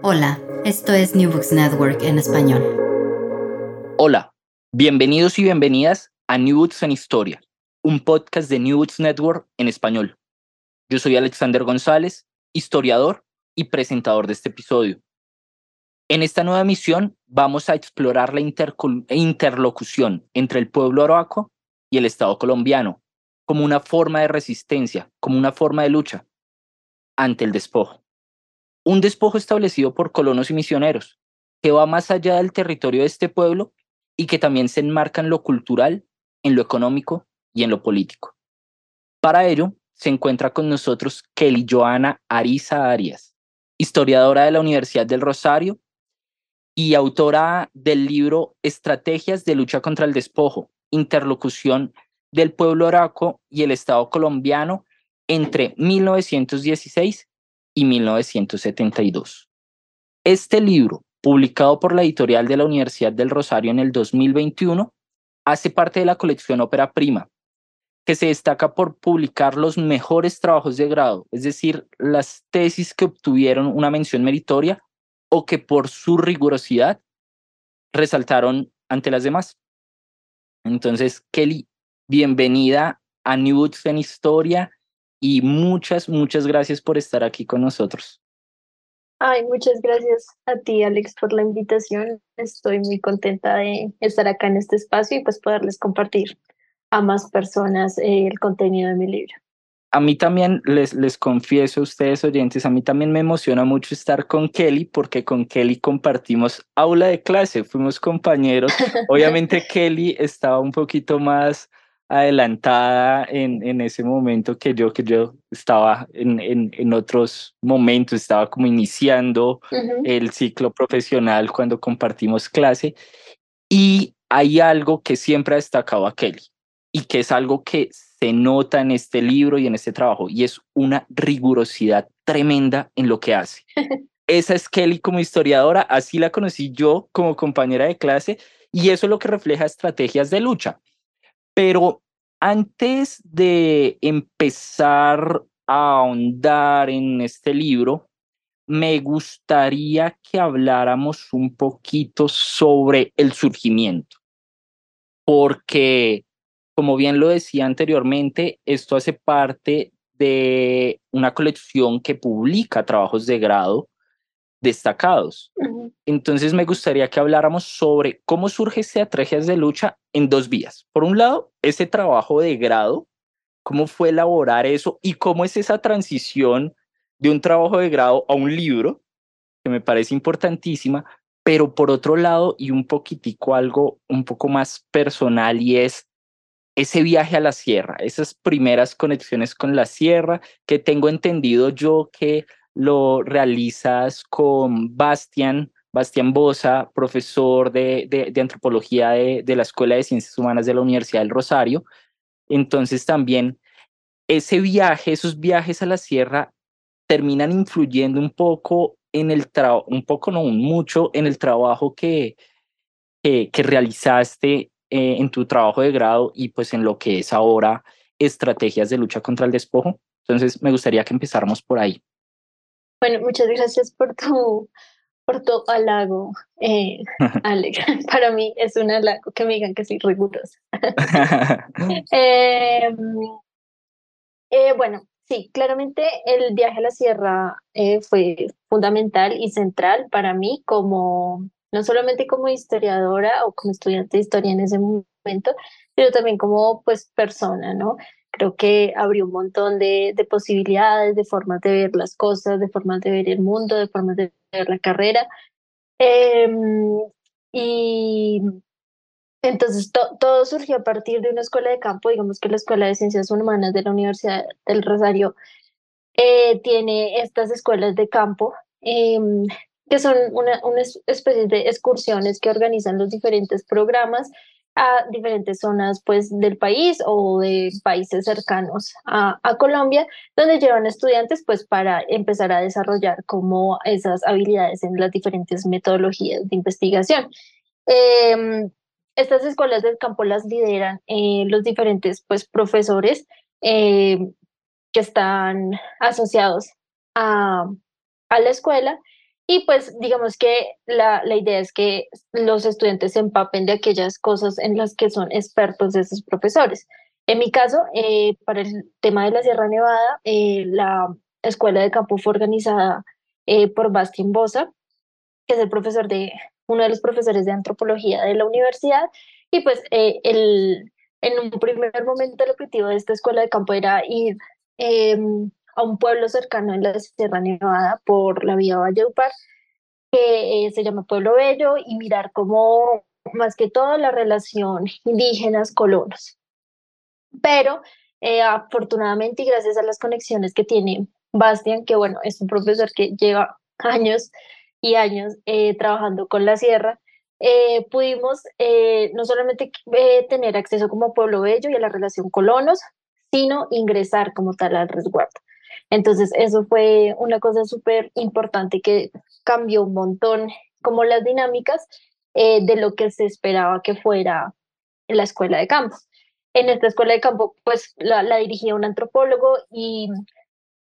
Hola, esto es New Books Network en español. Hola, bienvenidos y bienvenidas a New Books en Historia, un podcast de New Books Network en español. Yo soy Alexander González, historiador y presentador de este episodio. En esta nueva misión vamos a explorar la interlocución entre el pueblo arahuaco y el Estado colombiano como una forma de resistencia, como una forma de lucha ante el despojo un despojo establecido por colonos y misioneros, que va más allá del territorio de este pueblo y que también se enmarca en lo cultural, en lo económico y en lo político. Para ello, se encuentra con nosotros Kelly Joana Ariza Arias, historiadora de la Universidad del Rosario y autora del libro Estrategias de lucha contra el despojo, interlocución del pueblo araco y el Estado colombiano entre 1916 y 1972. Este libro, publicado por la editorial de la Universidad del Rosario en el 2021, hace parte de la colección Ópera Prima, que se destaca por publicar los mejores trabajos de grado, es decir, las tesis que obtuvieron una mención meritoria o que por su rigurosidad resaltaron ante las demás. Entonces, Kelly, bienvenida a New Books en Historia y muchas, muchas gracias por estar aquí con nosotros. Ay, muchas gracias a ti, Alex, por la invitación. Estoy muy contenta de estar acá en este espacio y pues poderles compartir a más personas eh, el contenido de mi libro. A mí también, les, les confieso a ustedes oyentes, a mí también me emociona mucho estar con Kelly porque con Kelly compartimos aula de clase, fuimos compañeros. Obviamente Kelly estaba un poquito más adelantada en, en ese momento que yo, que yo estaba en, en, en otros momentos, estaba como iniciando el ciclo profesional cuando compartimos clase. Y hay algo que siempre ha destacado a Kelly y que es algo que se nota en este libro y en este trabajo y es una rigurosidad tremenda en lo que hace. Esa es Kelly como historiadora, así la conocí yo como compañera de clase y eso es lo que refleja estrategias de lucha. Pero antes de empezar a ahondar en este libro, me gustaría que habláramos un poquito sobre el surgimiento, porque, como bien lo decía anteriormente, esto hace parte de una colección que publica trabajos de grado destacados. Entonces me gustaría que habláramos sobre cómo surge estrategias de lucha en dos vías. Por un lado, ese trabajo de grado, cómo fue elaborar eso y cómo es esa transición de un trabajo de grado a un libro, que me parece importantísima, pero por otro lado, y un poquitico algo un poco más personal, y es ese viaje a la sierra, esas primeras conexiones con la sierra, que tengo entendido yo que lo realizas con Bastian, Bastian Bosa, profesor de, de, antropología de, de, la Escuela de Ciencias Humanas de la Universidad del Rosario. Entonces también ese viaje, esos viajes a la sierra terminan influyendo un poco en el trabajo, un poco no, mucho en el trabajo que, que, realizaste eh, en tu trabajo de grado y pues en lo que es ahora estrategias de lucha contra el despojo. Entonces me gustaría que empezáramos por ahí. Bueno, muchas gracias por tu, por tu halago, eh, Alex. Para mí es un halago que me digan que soy rigurosa. Em, eh, bueno, Sí, claramente el viaje a la sierra eh, fue fundamental y central para mí como, no solamente como historiadora o como estudiante de historia en ese momento, pero también como pues persona, ¿no? Creo que abrió un montón de, de posibilidades, de formas de ver las cosas, de formas de ver el mundo, de formas de ver la carrera. Em, y entonces todo surgió a partir de una escuela de campo, digamos que la Escuela de Ciencias Humanas de la Universidad del Rosario eh, tiene estas escuelas de campo, em, que son una, una especie de excursiones que organizan los diferentes programas a diferentes zonas pues, del país o de países cercanos a, Colombia, donde llevan estudiantes pues, para empezar a desarrollar como esas habilidades en las diferentes metodologías de investigación. Eh, estas escuelas del campo las lideran eh, los diferentes pues, profesores eh, que están asociados a, a la escuela y pues digamos que la, la, idea es que los estudiantes se empapen de aquellas cosas en las que son expertos de profesores. En mi caso, eh, para el tema de la Sierra Nevada, eh, la escuela de campo fue organizada eh, por Bastian Bosa, que es el profesor de, uno de los profesores de antropología de la universidad. Y pues el, en un primer momento el objetivo de esta escuela de campo era ir em, a un pueblo cercano en la Sierra Nevada por la vía Valledupar, que eh, se llama Pueblo Bello, y mirar cómo, más que todo, la relación indígenas-colonos. Pero eh, afortunadamente y gracias a las conexiones que tiene Bastian, que bueno, es un profesor que lleva años y años eh, trabajando con la sierra, pudimos no solamente tener acceso como Pueblo Bello y a la relación colonos, sino ingresar como tal al resguardo. Entonces, eso fue una cosa súper importante que cambió un montón como las dinámicas eh, de lo que se esperaba que fuera la escuela de campo. En esta escuela de campo, pues la, dirigía un antropólogo y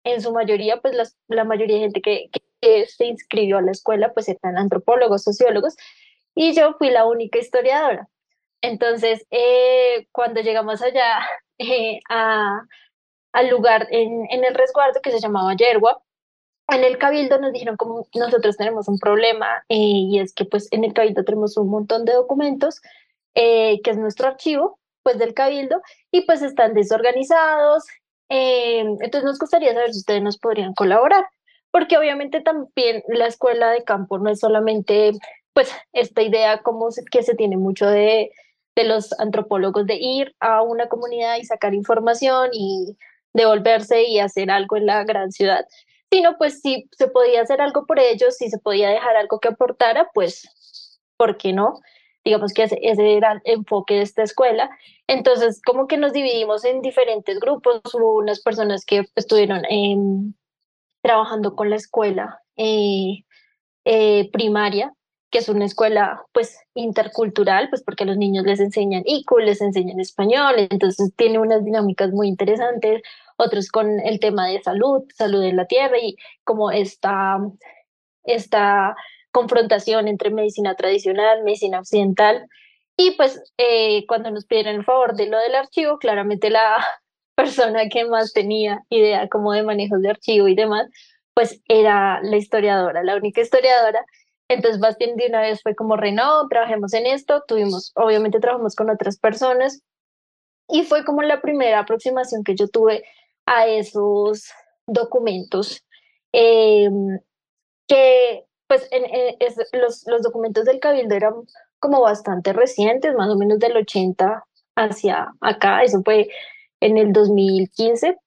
en su mayoría, pues la mayoría de gente que, que, se inscribió a la escuela, pues eran antropólogos, sociólogos, y yo fui la única historiadora. Entonces, eh, cuando llegamos allá eh, a, al lugar en, en el resguardo que se llamaba Yergua. En el cabildo nos dijeron como nosotros tenemos un problema eh, y es que pues en el cabildo tenemos un montón de documentos eh, que es nuestro archivo pues del cabildo y pues están desorganizados. Eh, entonces nos gustaría saber si ustedes nos podrían colaborar porque obviamente también la escuela de campo no es solamente pues esta idea como que se tiene mucho de, de los antropólogos de ir a una comunidad y sacar información y devolverse y hacer algo en la gran ciudad, sino pues si se podía hacer algo por ellos, si se podía dejar algo que aportara, pues, ¿por qué no? Digamos que ese, era el enfoque de esta escuela. Entonces, como que nos dividimos en diferentes grupos. Hubo unas personas que estuvieron em, trabajando con la escuela eh, eh, primaria, que es una escuela pues intercultural, pues porque a los niños les enseñan ICU, les enseñan español, entonces tiene unas dinámicas muy interesantes, otros con el tema de salud, salud en la tierra y como esta, esta confrontación entre medicina tradicional, medicina occidental. Y pues eh, cuando nos pidieron el favor de lo del archivo, claramente la persona que más tenía idea como de manejos de archivo y demás, pues era la historiadora, la única historiadora entonces Bastien de una vez fue como, Renault, trabajemos en esto, tuvimos, obviamente trabajamos con otras personas y fue como la primera aproximación que yo tuve a esos documentos, em, que pues los, los documentos del Cabildo eran como bastante recientes, más o menos del 80 hacia acá, eso fue en el 2015.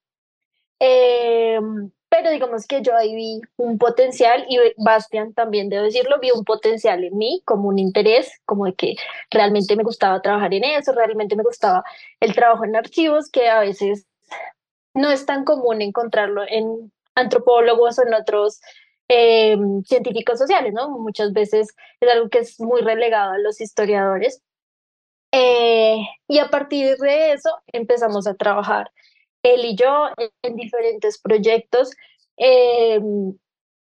Eh, em, pero digamos que yo ahí vi un potencial y Bastian también, debo decirlo, vi un potencial en mí, como un interés, como de que realmente me gustaba trabajar en eso, realmente me gustaba el trabajo en archivos, que a veces no es tan común encontrarlo en antropólogos o en otros eh, científicos sociales, ¿no? Muchas veces es algo que es muy relegado a los historiadores. Eh, y a partir de eso empezamos a trabajar él y yo en diferentes proyectos, eh,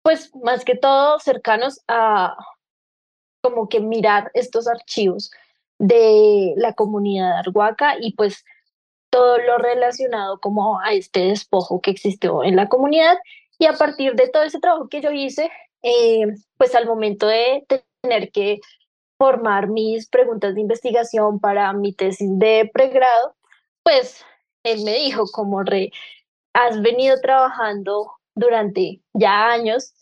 pues más que todo cercanos a como que mirar estos archivos de la comunidad arhuaca y pues todo lo relacionado como a este despojo que existió en la comunidad. Y a partir de todo ese trabajo que yo hice, eh, pues al momento de tener que formar mis preguntas de investigación para mi tesis de pregrado, pues él me dijo como re, has venido trabajando durante ya años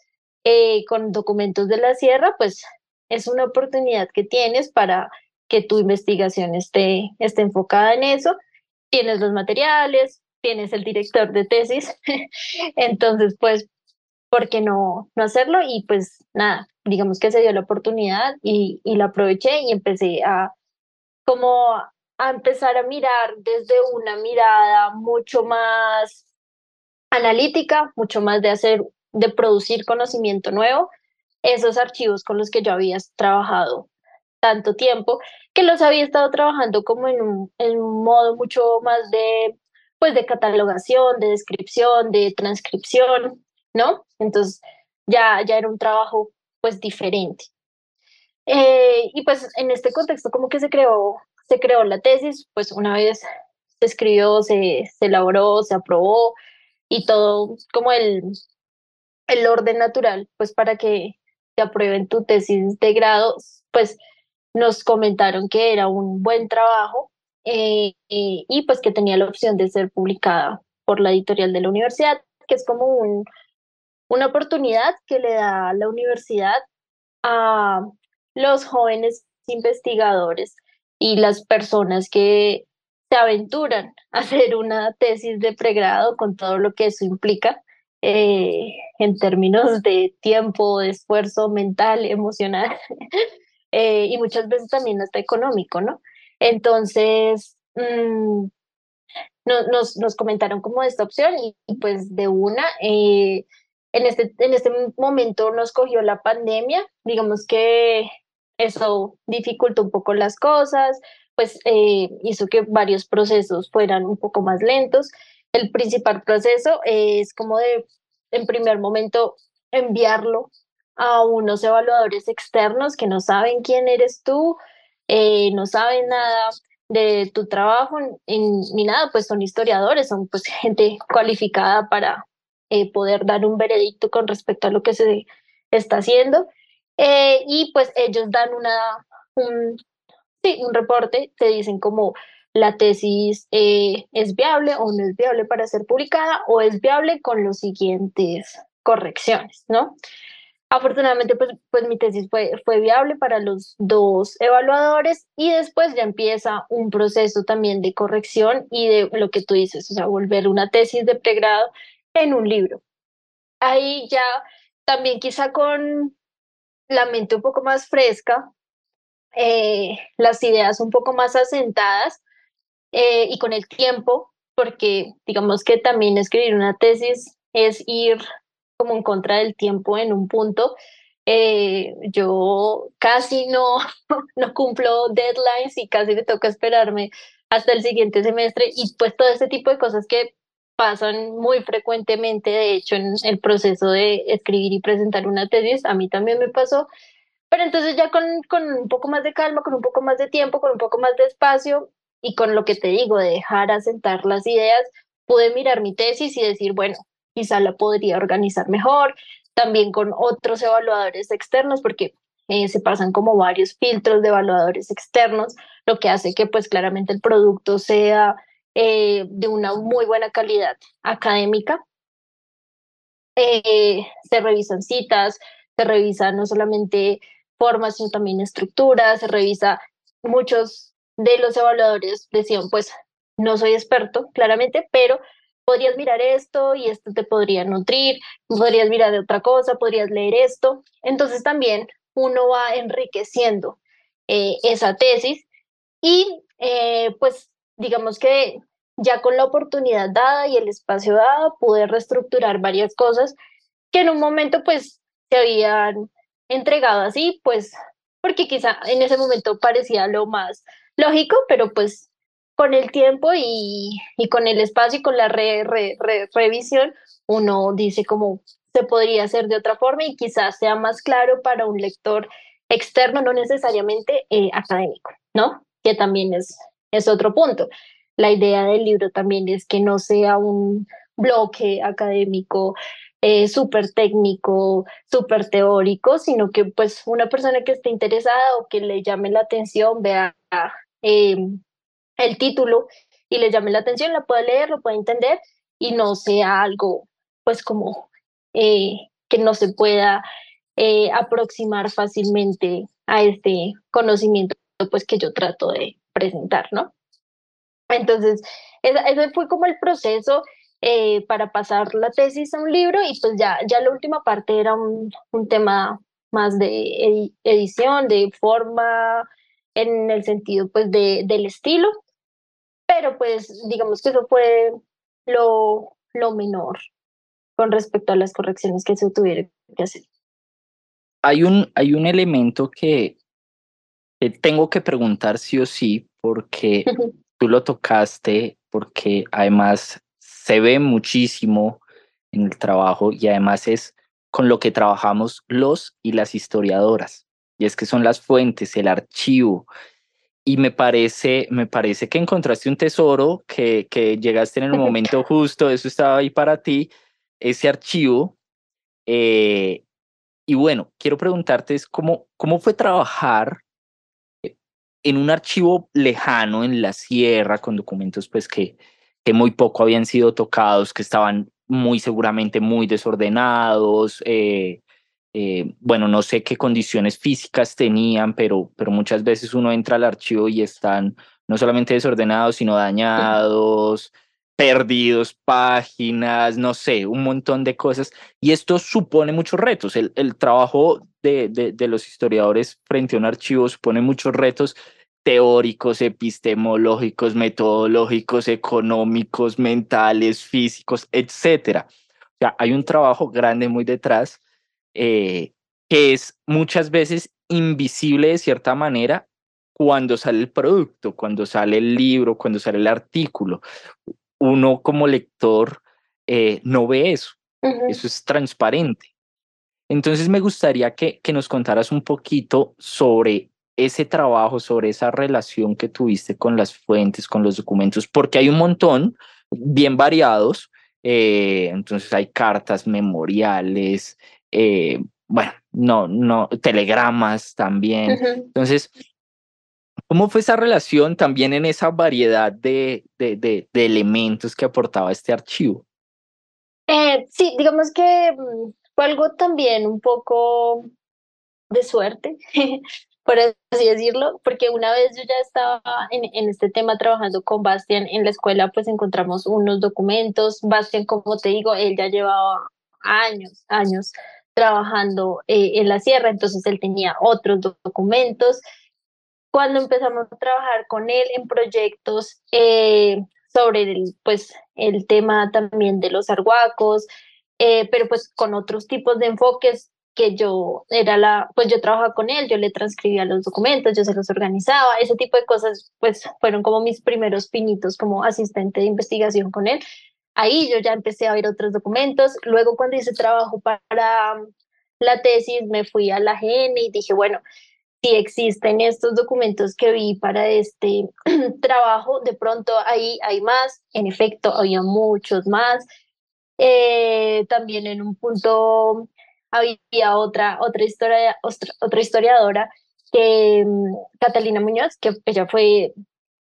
eh, con documentos de la sierra, pues es una oportunidad que tienes para que tu investigación esté, esté enfocada en eso. Tienes los materiales, tienes el director de tesis, entonces pues, ¿por qué no, no hacerlo? Y pues nada, digamos que se dio la oportunidad y, y la aproveché y empecé a como a empezar a mirar desde una mirada mucho más analítica, mucho más de hacer, de producir conocimiento nuevo, esos archivos con los que yo había trabajado tanto tiempo, que los había estado trabajando como en un, en un modo mucho más de, pues de catalogación, de descripción, de transcripción, ¿no? Entonces ya, ya era un trabajo pues diferente. Eh, y pues en este contexto como que se creó, se creó la tesis, pues una vez se escribió, se, se elaboró, se aprobó y todo como el, el orden natural, pues para que te aprueben tu tesis de grado, pues nos comentaron que era un buen trabajo eh, y pues que tenía la opción de ser publicada por la editorial de la universidad, que es como un, una oportunidad que le da la universidad a los jóvenes investigadores y las personas que se aventuran a hacer una tesis de pregrado con todo lo que eso implica eh, en términos de tiempo, de esfuerzo mental, emocional eh, y muchas veces también hasta económico, ¿no? Entonces, mm, nos, nos comentaron como esta opción y, pues de una, eh, en, este, en este momento nos cogió la pandemia, digamos que eso dificultó un poco las cosas, pues eh, hizo que varios procesos fueran un poco más lentos. El principal proceso es como de, en primer momento, enviarlo a unos evaluadores externos que no saben quién eres tú, eh, no saben nada de tu trabajo ni nada, pues son historiadores, son pues gente cualificada para eh, poder dar un veredicto con respecto a lo que se está haciendo. Y pues ellos dan una, un, sí, un reporte, te dicen como la tesis eh, es viable o no es viable para ser publicada o es viable con los siguientes correcciones, ¿no? Afortunadamente, pues, pues mi tesis fue, fue viable para los dos evaluadores y después ya empieza un proceso también de corrección y de lo que tú dices, o sea, volver una tesis de pregrado en un libro. Ahí ya también quizá con la mente un poco más fresca, eh, las ideas un poco más asentadas eh, y con el tiempo, porque digamos que también escribir una tesis es ir como en contra del tiempo en un punto. Eh, yo casi no, no cumplo deadlines y casi me toca esperarme hasta el siguiente semestre y pues todo este tipo de cosas que pasan muy frecuentemente, de hecho, en el proceso de escribir y presentar una tesis, a mí también me pasó, pero entonces ya con, con un poco más de calma, con un poco más de tiempo, con un poco más de espacio y con lo que te digo, de dejar asentar las ideas, pude mirar mi tesis y decir, bueno, quizá la podría organizar mejor, también con otros evaluadores externos, porque eh, se pasan como varios filtros de evaluadores externos, lo que hace que pues claramente el producto sea eh, de una muy buena calidad académica. Eh, se revisan citas, se revisan no solamente formas, sino también estructuras, se revisa. Muchos de los evaluadores decían, pues no soy experto, claramente, pero podrías mirar esto y esto te podría nutrir, podrías mirar de otra cosa, podrías leer esto. Entonces también uno va enriqueciendo eh, esa tesis y pues digamos que ya con la oportunidad dada y el espacio dado pude reestructurar varias cosas que en un momento pues se habían entregado así, pues porque quizá en ese momento parecía lo más lógico, pero pues con el tiempo y, y con el espacio y con la revisión, uno dice como se podría hacer de otra forma y quizás sea más claro para un lector externo, no necesariamente eh, académico, ¿no? Que también es, es otro punto. la idea del libro también es que no sea un bloque académico eh, súper técnico, súper teórico, sino que pues una persona que esté interesada o que le llame la atención, vea eh, el título y le llame la atención, la pueda leer, lo pueda entender y no sea algo pues como eh, que no se pueda eh, aproximar fácilmente a este conocimiento pues que yo trato de presentar, ¿no? Entonces, ese fue como el proceso eh, para pasar la tesis a un libro y pues ya, ya la última parte era un, un tema más de edición, de forma, en el sentido pues de, del estilo, pero pues digamos que eso fue lo, lo menor con respecto a las correcciones que se tuvieron que hacer. Hay un, hay un elemento que, tengo que preguntar sí o sí, porque tú lo tocaste, porque además se ve muchísimo en el trabajo y además es con lo que trabajamos los y las historiadoras. Y es que son las fuentes, el archivo. Y me parece, me parece que encontraste un tesoro, que, que llegaste en el momento justo, eso estaba ahí para ti, ese archivo. Eh, y bueno, quiero preguntarte es cómo, cómo fue trabajar eh, en un archivo lejano en la sierra con documentos pues que, que muy poco habían sido tocados, que estaban muy seguramente muy desordenados. Eh, bueno, no sé qué condiciones físicas tenían, pero, pero muchas veces uno entra al archivo y están no solamente desordenados, sino dañados, perdidos páginas, no sé, un montón de cosas. Y esto supone muchos retos. El, el trabajo de, de, los historiadores frente a un archivo supone muchos retos teóricos, epistemológicos, metodológicos, económicos, mentales, físicos, etcétera. O sea, hay un trabajo grande muy detrás eh, que es muchas veces invisible de cierta manera cuando sale el producto, cuando sale el libro, cuando sale el artículo uno como lector eh, no ve eso. Eso es transparente. Entonces me gustaría que, que nos contaras un poquito sobre ese trabajo, sobre esa relación que tuviste con las fuentes, con los documentos, porque hay un montón bien variados. Eh, entonces hay cartas memoriales, eh, bueno, no, no, telegramas también. Entonces, ¿Cómo fue esa relación también en esa variedad de, de, de, elementos que aportaba este archivo? Eh, sí, digamos que mm, fue algo también un poco de suerte, por así decirlo, porque una vez yo ya estaba en, en, este tema trabajando con Bastian en la escuela, pues encontramos unos documentos. Bastian, como te digo, él ya llevaba años, años trabajando eh, en la sierra, entonces él tenía otros documentos cuando empezamos a trabajar con él en proyectos eh, sobre el, pues, el tema también de los arhuacos, eh, pero pues con otros tipos de enfoques que yo era la, pues yo trabajaba con él, yo le transcribía los documentos, yo se los organizaba, ese tipo de cosas, pues fueron como mis primeros pinitos como asistente de investigación con él. Ahí yo ya empecé a ver otros documentos. Luego cuando hice trabajo para la tesis, me fui a la GN y dije, bueno, si existen estos documentos que vi para este trabajo, de pronto ahí hay más, en efecto, había muchos más. Eh, también en un punto había otra, otra, historia, otra, historiadora, que, mm, Catalina Muñoz, que ella fue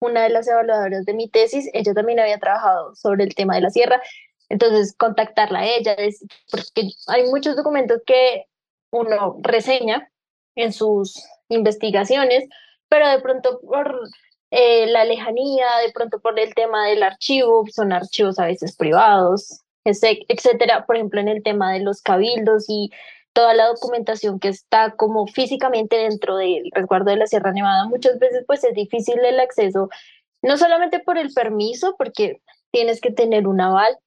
una de las evaluadoras de mi tesis, ella también había trabajado sobre el tema de la sierra, entonces contactarla a ella, porque hay muchos documentos que uno reseña en sus investigaciones, pero de pronto por eh, la lejanía, de pronto por el tema del archivo, son archivos a veces privados, etcétera. Por ejemplo, en el tema de los cabildos y toda la documentación que está como físicamente dentro del resguardo de la Sierra Nevada, muchas veces pues es difícil el acceso, no solamente por el permiso, porque tienes que tener un aval,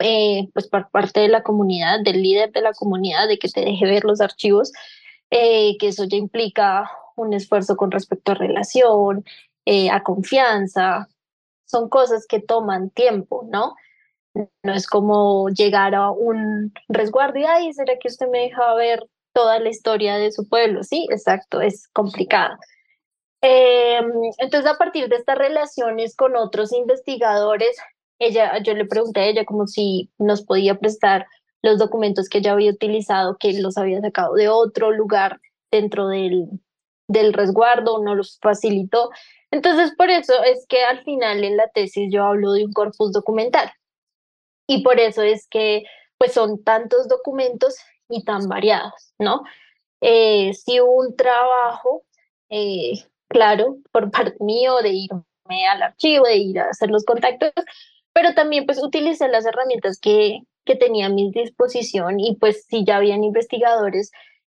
eh, pues por parte de la comunidad, del líder de la comunidad, de que te deje ver los archivos, eh, que eso ya implica un esfuerzo con respecto a relación, eh, a confianza, son cosas que toman tiempo, ¿no? No es como llegar a un resguardo y, ay, ¿será que usted me deja ver toda la historia de su pueblo? Sí, exacto, es complicado. Em, entonces, a partir de estas relaciones con otros investigadores, ella, yo le pregunté a ella como si nos podía prestar los documentos que ella había utilizado, que los había sacado de otro lugar dentro del, del resguardo, no los facilitó. Entonces, por eso es que al final en la tesis yo hablo de un corpus documental. Y por eso es que pues son tantos documentos y tan variados, ¿no? Eh, si un trabajo, eh, claro, por parte mío, de irme al archivo, de ir a hacer los contactos, pero también pues utilicé las herramientas que, que tenía a mi disposición y pues si ya habían investigadores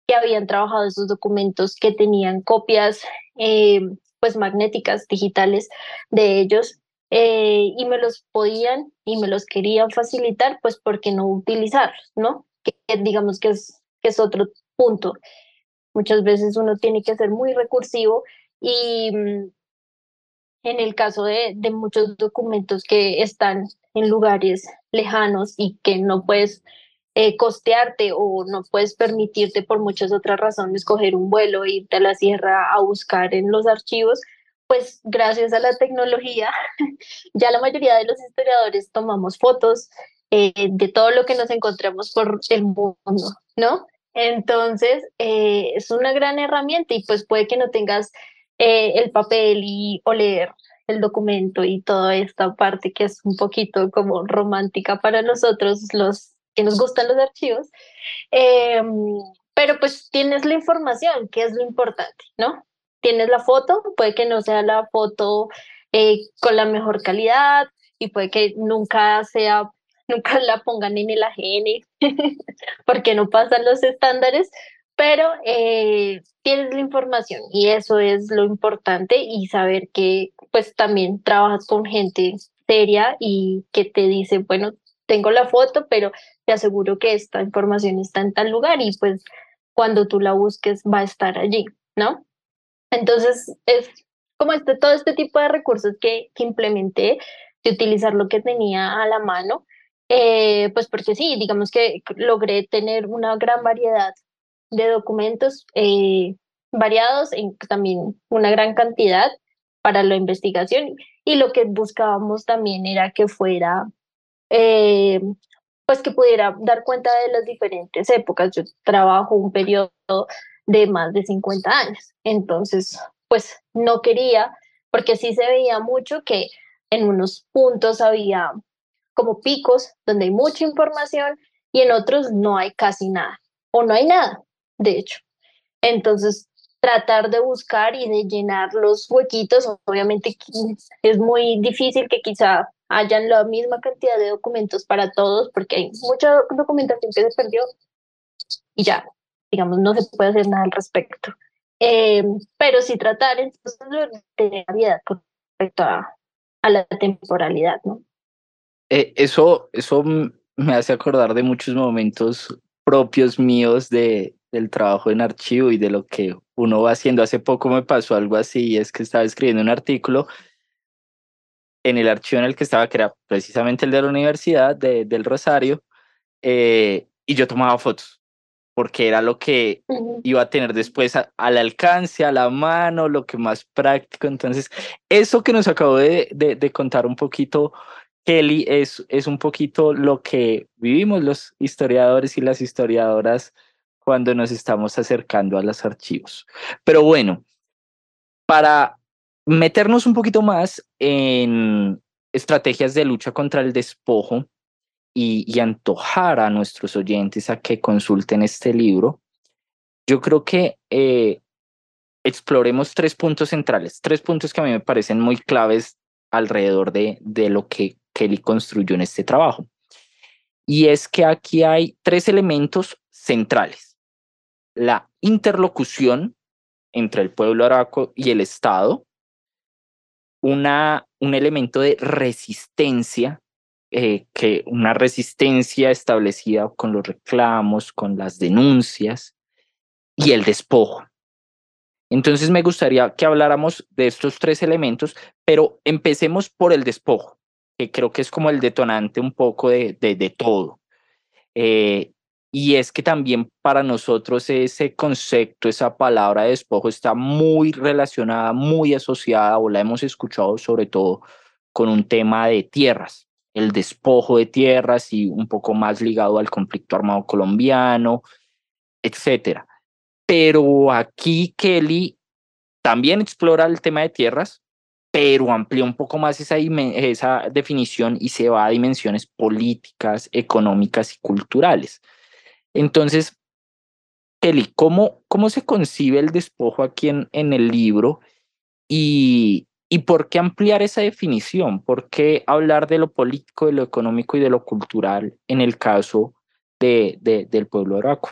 que habían trabajado esos documentos, que tenían copias eh, pues magnéticas, digitales de ellos, eh, y me los podían y me los querían facilitar, pues ¿por qué no utilizarlos, no? Que, digamos que es, que es otro punto. Muchas veces uno tiene que ser muy recursivo y mm, en el caso de, muchos documentos que están en lugares lejanos y que no puedes eh, costearte o no puedes permitirte por muchas otras razones coger un vuelo e irte a la sierra a buscar en los archivos, pues gracias a la tecnología, ya la mayoría de los historiadores tomamos fotos eh, de todo lo que nos encontramos por el mundo, ¿no? Entonces, eh, es una gran herramienta y pues puede que no tengas eh, el papel y o leer el documento y toda esta parte que es un poquito como romántica para nosotros, los que nos gustan los archivos, em, pero pues tienes la información, que es lo importante, ¿no? tienes la foto, puede que no sea la foto eh, con la mejor calidad y puede que nunca sea, nunca la pongan en el AGN porque no pasan los estándares, pero eh, tienes la información y eso es lo importante y saber que pues también trabajas con gente seria y que te dice, bueno, tengo la foto, pero te aseguro que esta información está en tal lugar y pues cuando tú la busques va a estar allí, ¿no? Entonces, es como este, todo este tipo de recursos que, implementé, de utilizar lo que tenía a la mano, eh, pues porque sí, digamos que logré tener una gran variedad de documentos eh, variados, también una gran cantidad para la investigación y lo que buscábamos también era que fuera, eh, pues que pudiera dar cuenta de las diferentes épocas. Yo trabajo un periodo de más de 50 años. Entonces, pues no quería, porque sí se veía mucho que en unos puntos había como picos donde hay mucha información y en otros no hay casi nada o no hay nada, de hecho. Entonces, tratar de buscar y de llenar los huequitos, obviamente es muy difícil que quizá hayan la misma cantidad de documentos para todos porque hay mucha documentación que se perdió y ya, digamos, no se puede hacer nada al respecto. Eh, pero sí tratar entonces de vida con respecto a, a la temporalidad, ¿no? Eh, eso, eso me hace acordar de muchos momentos propios míos de, del trabajo en archivo y de lo que uno va haciendo. Hace poco me pasó algo así, es que estaba escribiendo un artículo en el archivo en el que estaba, que era precisamente el de la Universidad de, del Rosario, eh, y yo tomaba fotos porque era lo que iba a tener después al alcance, a la mano, lo que más práctico. Entonces, eso que nos acabó de, de, contar un poquito Kelly es, es un poquito lo que vivimos los historiadores y las historiadoras cuando nos estamos acercando a los archivos. Pero bueno, para meternos un poquito más en estrategias de lucha contra el despojo, y, antojar a nuestros oyentes a que consulten este libro, yo creo que eh, exploremos tres puntos centrales, tres puntos que a mí me parecen muy claves alrededor de, de lo que Kelly construyó en este trabajo. Y es que aquí hay tres elementos centrales. La interlocución entre el pueblo araco y el Estado, una, un elemento de resistencia eh, que una resistencia establecida con los reclamos, con las denuncias y el despojo. Entonces me gustaría que habláramos de estos tres elementos, pero empecemos por el despojo, que creo que es como el detonante un poco de, de, todo. Eh, y es que también para nosotros ese concepto, esa palabra de despojo está muy relacionada, muy asociada, o la hemos escuchado sobre todo con un tema de tierras, el despojo de tierras y un poco más ligado al conflicto armado colombiano, etcétera. Pero aquí Kelly también explora el tema de tierras, pero amplía un poco más esa, esa definición y se va a dimensiones políticas, económicas y culturales. Entonces, Kelly, ¿cómo, cómo se concibe el despojo aquí en, en el libro? Y, ¿Y por qué ampliar esa definición? ¿Por qué hablar de lo político, de lo económico y de lo cultural en el caso de, del pueblo araco?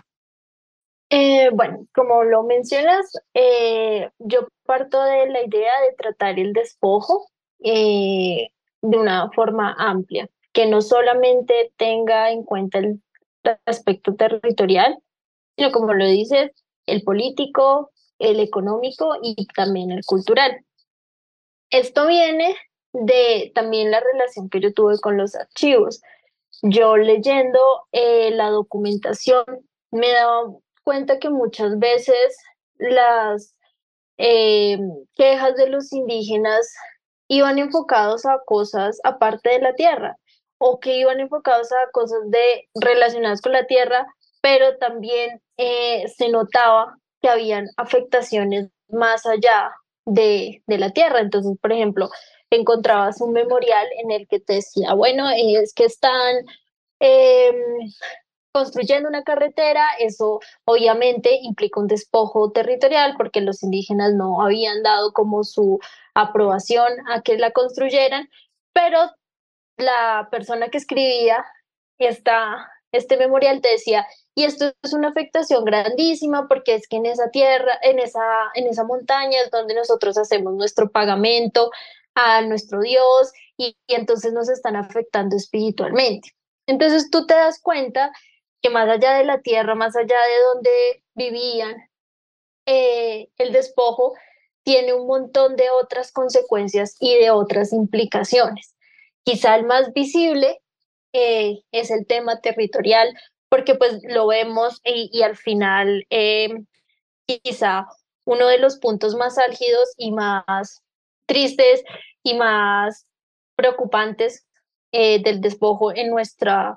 Eh, bueno, como lo mencionas, eh, yo parto de la idea de tratar el despojo eh, de una forma amplia, que no solamente tenga en cuenta el aspecto territorial, sino como lo dices, el político, el económico y también el cultural. Esto viene de también la relación que yo tuve con los archivos. Yo leyendo eh, la documentación me dado cuenta que muchas veces las eh, quejas de los indígenas iban enfocados a cosas aparte de la tierra o que iban enfocados a cosas de, relacionadas con la tierra, pero también eh, se notaba que habían afectaciones más allá de, de la tierra. Entonces, por ejemplo, encontrabas un memorial en el que te decía, bueno, es que están em, construyendo una carretera, eso obviamente implica un despojo territorial porque los indígenas no habían dado como su aprobación a que la construyeran, pero la persona que escribía esta, este memorial te decía, y esto es una afectación grandísima porque es que en esa tierra, en esa, en esa montaña es donde nosotros hacemos nuestro pagamento a nuestro Dios y, entonces nos están afectando espiritualmente. Entonces tú te das cuenta que más allá de la tierra, más allá de donde vivían, eh, el despojo tiene un montón de otras consecuencias y de otras implicaciones. Quizá el más visible eh, es el tema territorial, porque pues lo vemos y, al final eh, quizá uno de los puntos más álgidos y más tristes y más preocupantes eh, del despojo en, nuestra,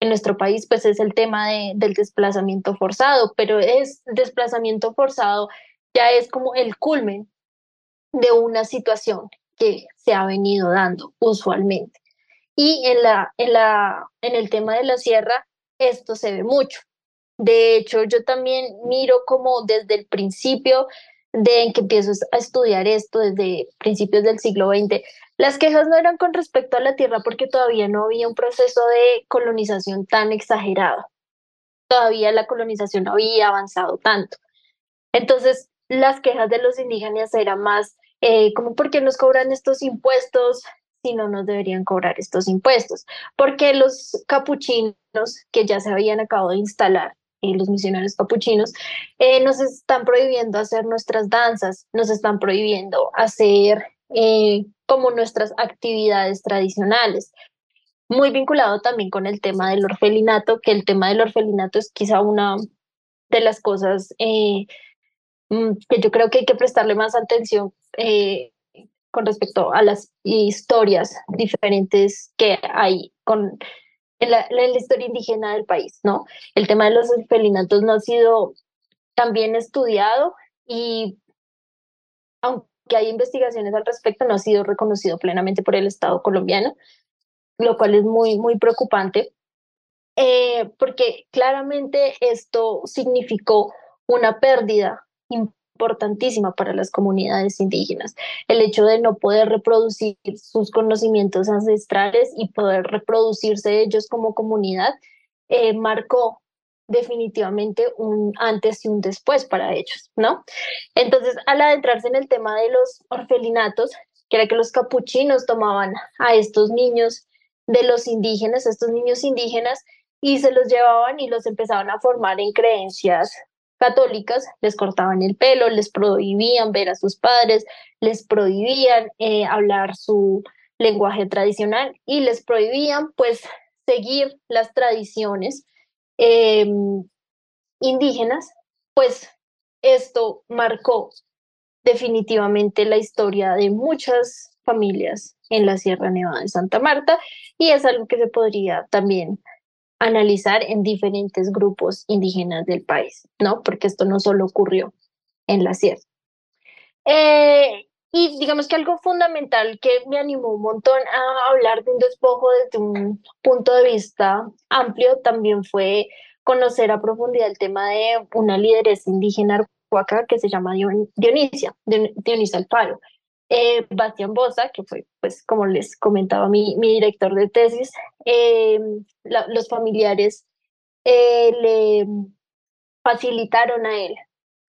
en nuestro país, pues es el tema de, del desplazamiento forzado, pero es desplazamiento forzado ya es como el culmen de una situación que se ha venido dando usualmente. Y en, la, en, la, en el tema de la sierra, esto se ve mucho. De hecho, yo también miro como desde el principio de en que empiezo a estudiar esto, desde principios del siglo XX, las quejas no eran con respecto a la tierra porque todavía no había un proceso de colonización tan exagerado. Todavía la colonización no había avanzado tanto. Entonces, las quejas de los indígenas eran más eh, como, ¿por qué nos cobran estos impuestos? si no nos deberían cobrar estos impuestos, porque los capuchinos que ya se habían acabado de instalar y los misioneros capuchinos, eh, nos están prohibiendo hacer nuestras danzas, nos están prohibiendo hacer eh, como nuestras actividades tradicionales. Muy vinculado también con el tema del orfelinato, que el tema del orfelinato es quizá una de las cosas eh, que yo creo que hay que prestarle más atención con respecto a las historias diferentes que hay con, en, la, historia indígena del país, ¿no? El tema de los felinatos no ha sido tan bien estudiado y aunque hay investigaciones al respecto, no ha sido reconocido plenamente por el Estado colombiano, lo cual es muy, muy preocupante, eh, porque claramente esto significó una pérdida importantísima para las comunidades indígenas. El hecho de no poder reproducir sus conocimientos ancestrales y poder reproducirse ellos como comunidad eh, marcó definitivamente un antes y un después para ellos, ¿no? Entonces, al adentrarse en el tema de los orfelinatos, que era que los capuchinos tomaban a estos niños de los indígenas, estos niños indígenas, y se los llevaban y los empezaban a formar en creencias católicas les cortaban el pelo, les prohibían ver a sus padres, les prohibían eh, hablar su lenguaje tradicional y les prohibían pues seguir las tradiciones em, indígenas, pues esto marcó definitivamente la historia de muchas familias en la Sierra Nevada de Santa Marta y es algo que se podría también analizar en diferentes grupos indígenas del país, ¿no? Porque esto no solo ocurrió en la sierra. Eh, y digamos que algo fundamental que me animó un montón a hablar de un despojo desde un punto de vista amplio también fue conocer a profundidad el tema de una lideresa indígena arhuaca que se llama Dionisia, Dionisia Alfaro. Eh, Bastián Bosa, que fue, pues, como les comentaba mi, mi director de tesis, eh, los familiares eh, le facilitaron a él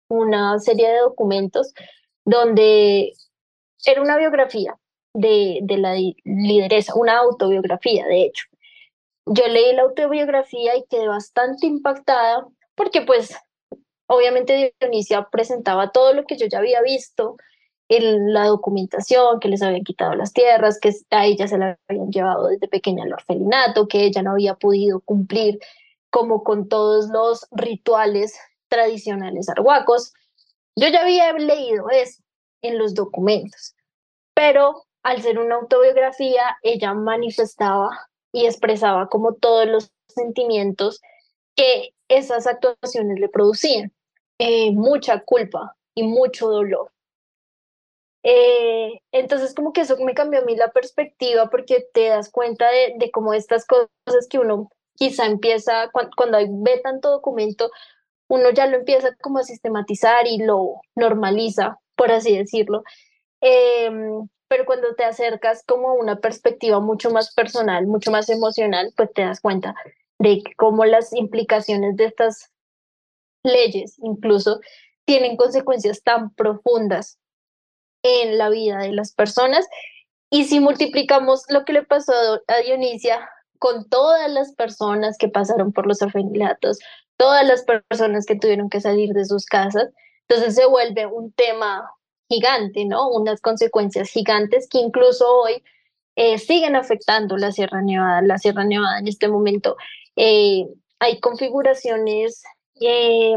una serie de documentos donde era una biografía de, de la lideresa, una autobiografía, de hecho. Yo leí la autobiografía y quedé bastante impactada porque pues obviamente Dionisia presentaba todo lo que yo ya había visto en la documentación, que les habían quitado las tierras, que a ella se la habían llevado desde pequeña al orfelinato, que ella no había podido cumplir como con todos los rituales tradicionales arhuacos. Yo ya había leído eso en los documentos, pero al ser una autobiografía, ella manifestaba y expresaba como todos los sentimientos que esas actuaciones le producían. Eh, mucha culpa y mucho dolor. Eh, entonces como que eso me cambió a mí la perspectiva porque te das cuenta de, cómo estas cosas que uno quizá empieza, cuando, cuando ve tanto documento, uno ya lo empieza como a sistematizar y lo normaliza, por así decirlo. Em, pero cuando te acercas como a una perspectiva mucho más personal, mucho más emocional, pues te das cuenta de cómo las implicaciones de estas leyes incluso tienen consecuencias tan profundas en la vida de las personas. Y si multiplicamos lo que le pasó a Dionisia con todas las personas que pasaron por los orfanatos, todas las personas que tuvieron que salir de sus casas, entonces se vuelve un tema gigante, ¿no? Unas consecuencias gigantes que incluso hoy eh, siguen afectando la Sierra Nevada. La Sierra Nevada en este momento eh, hay configuraciones eh,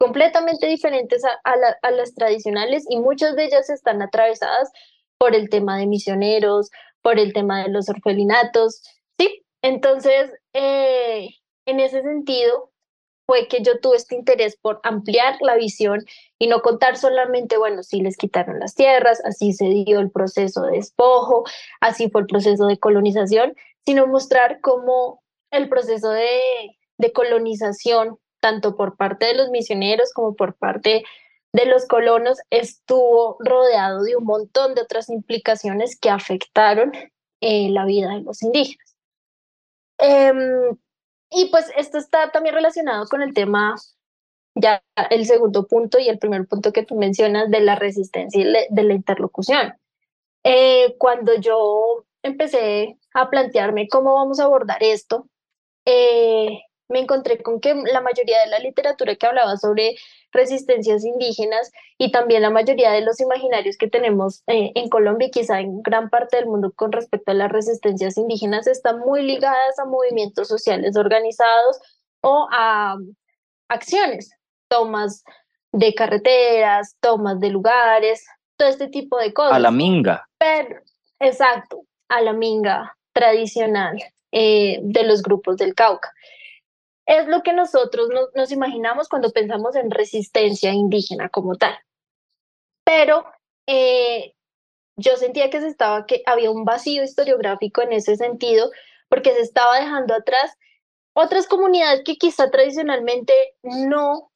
completamente diferentes a, las tradicionales y muchas de ellas están atravesadas por el tema de misioneros, por el tema de los orfelinatos, ¿sí? Entonces, eh, en ese sentido, fue que yo tuve este interés por ampliar la visión y no contar solamente, bueno, si les quitaron las tierras, así se dio el proceso de despojo, así fue el proceso de colonización, sino mostrar cómo el proceso de, de colonización tanto por parte de los misioneros como por parte de los colonos, estuvo rodeado de un montón de otras implicaciones que afectaron eh, la vida de los indígenas. Em, y pues esto está también relacionado con el tema, ya el segundo punto y el primer punto que tú mencionas de la resistencia y de la interlocución. Eh, cuando yo empecé a plantearme cómo vamos a abordar esto, eh, me encontré con que la mayoría de la literatura que hablaba sobre resistencias indígenas y también la mayoría de los imaginarios que tenemos eh, en Colombia y quizá en gran parte del mundo con respecto a las resistencias indígenas están muy ligadas a movimientos sociales organizados o a acciones, tomas de carreteras, tomas de lugares, todo este tipo de cosas. A la minga. Pero, exacto, a la minga tradicional eh, de los grupos del Cauca es lo que nosotros nos, imaginamos cuando pensamos en resistencia indígena como tal. Pero eh, yo sentía que se estaba que había un vacío historiográfico en ese sentido porque se estaba dejando atrás otras comunidades que quizá tradicionalmente no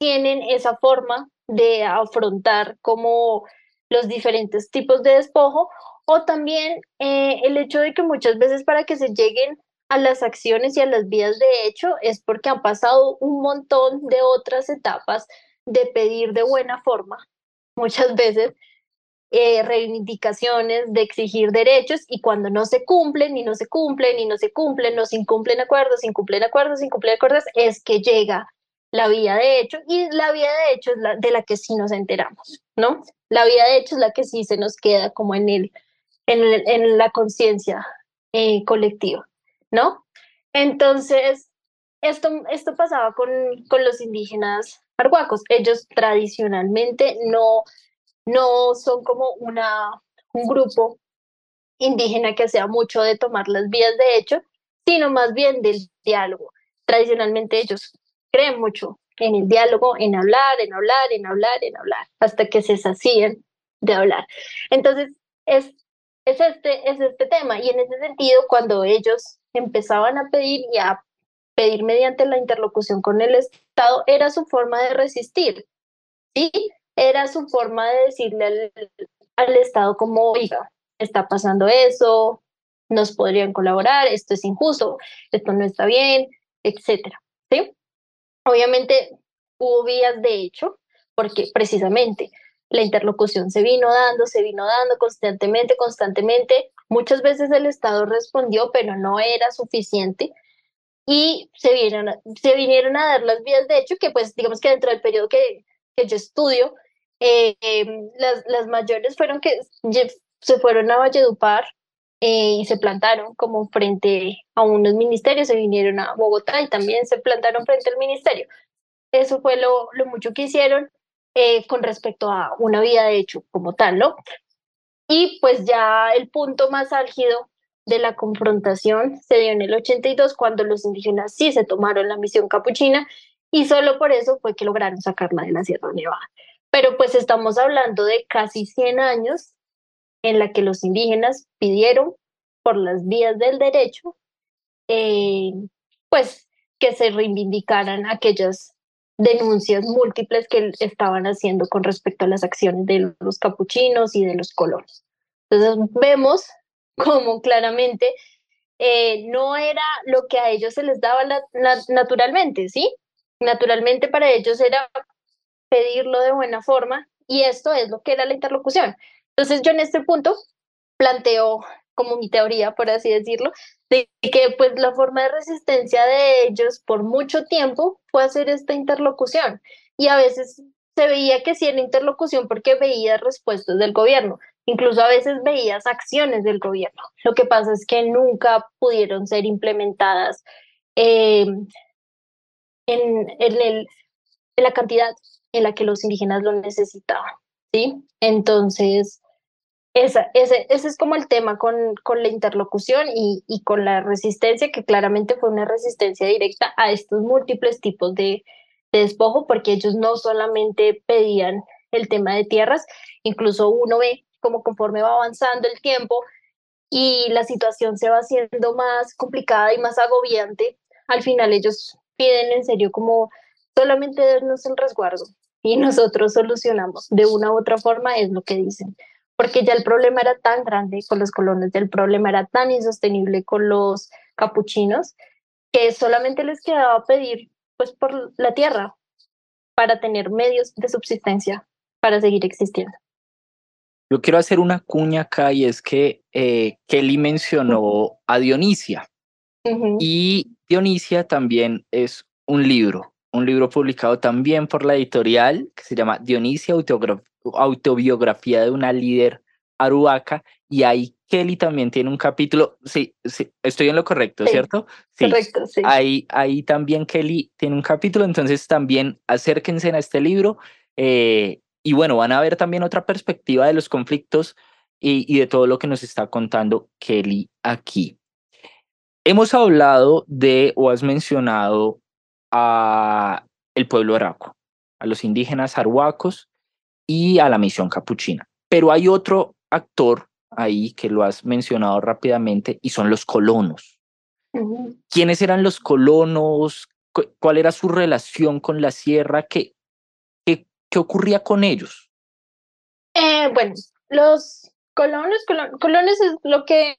tienen esa forma de afrontar como los diferentes tipos de despojo o también eh, el hecho de que muchas veces para que se lleguen a las acciones y a las vías de hecho es porque han pasado un montón de otras etapas de pedir de buena forma, muchas veces eh, reivindicaciones, de exigir derechos y cuando no se cumplen y no se cumplen y no se cumplen, no se incumplen acuerdos, incumplen acuerdos, incumplen acuerdos, es que llega la vía de hecho y la vía de hecho es la de la que sí nos enteramos, ¿no? La vía de hecho es la que sí se nos queda como en, el, en, en la conciencia eh, colectiva. ¿No? Entonces, esto, esto pasaba con, con los indígenas arhuacos. Ellos tradicionalmente no, no son como una, un grupo indígena que sea mucho de tomar las vías de hecho, sino más bien del diálogo. Tradicionalmente ellos creen mucho en el diálogo, en hablar, en hablar, en hablar, en hablar, hasta que se sacían de hablar. Entonces, es, es, este, es este tema. Y en ese sentido, cuando ellos empezaban a pedir y a pedir mediante la interlocución con el Estado, era su forma de resistir, ¿sí? Era su forma de decirle al, al Estado como, oiga, está pasando eso, nos podrían colaborar, esto es injusto, esto no está bien, etcétera, ¿sí? Obviamente hubo vías de hecho, porque precisamente la interlocución se vino dando, se vino dando constantemente, constantemente. Muchas veces el Estado respondió, pero no era suficiente. Y se vinieron, se vinieron a dar las vías de hecho, que pues digamos que dentro del periodo que, que yo estudio, eh, em, las, las mayores fueron que se fueron a Valledupar eh, y se plantaron como frente a unos ministerios, se vinieron a Bogotá y también se plantaron frente al ministerio. Eso fue lo, lo mucho que hicieron eh, con respecto a una vida de hecho como tal, ¿no? Y pues ya el punto más álgido de la confrontación se dio en el 82 cuando los indígenas sí se tomaron la misión capuchina y solo por eso fue que lograron sacarla de la Sierra Nevada. Pero pues estamos hablando de casi 100 años en la que los indígenas pidieron por las vías del derecho, eh, pues que se reivindicaran aquellas denuncias múltiples que estaban haciendo con respecto a las acciones de los capuchinos y de los colonos. Entonces vemos como claramente eh, no era lo que a ellos se les daba naturalmente, ¿sí? Naturalmente para ellos era pedirlo de buena forma y esto es lo que era la interlocución. Entonces yo en este punto planteo como mi teoría, por así decirlo, de que pues la forma de resistencia de ellos por mucho tiempo fue hacer esta interlocución y a veces se veía que sí era interlocución porque veías respuestas del gobierno, incluso a veces veías acciones del gobierno. Lo que pasa es que nunca pudieron ser implementadas em, en, en, el, en la cantidad en la que los indígenas lo necesitaban. ¿sí? Entonces, esa, ese, ese es como el tema con, con la interlocución y, y, con la resistencia, que claramente fue una resistencia directa a estos múltiples tipos de, de despojo, porque ellos no solamente pedían el tema de tierras, incluso uno ve como conforme va avanzando el tiempo y la situación se va haciendo más complicada y más agobiante, al final ellos piden en serio como solamente darnos el resguardo y nosotros solucionamos de una u otra forma, es lo que dicen porque ya el problema era tan grande con los colonos, el problema era tan insostenible con los capuchinos, que solamente les quedaba pedir pues por la tierra para tener medios de subsistencia para seguir existiendo. Yo quiero hacer una cuña acá y es que eh, Kelly mencionó a Dionisia. Y Dionisia también es un libro, un libro publicado también por la editorial que se llama Dionisia autobiografía de una líder aruaca y ahí Kelly también tiene un capítulo, sí, sí estoy en lo correcto, ¿cierto? Sí, correcto, sí. Ahí, ahí también Kelly tiene un capítulo, entonces también acérquense a este libro eh, y bueno, van a ver también otra perspectiva de los conflictos y, y de todo lo que nos está contando Kelly aquí. Hemos hablado de, o has mencionado, a el pueblo araco, a los indígenas arhuacos, y a la misión capuchina. Pero hay otro actor ahí que lo has mencionado rápidamente y son los colonos. ¿Quiénes eran los colonos? ¿Cuál era su relación con la sierra? ¿Qué, qué, qué ocurría con ellos? Eh, bueno, los colonos, colonos es lo que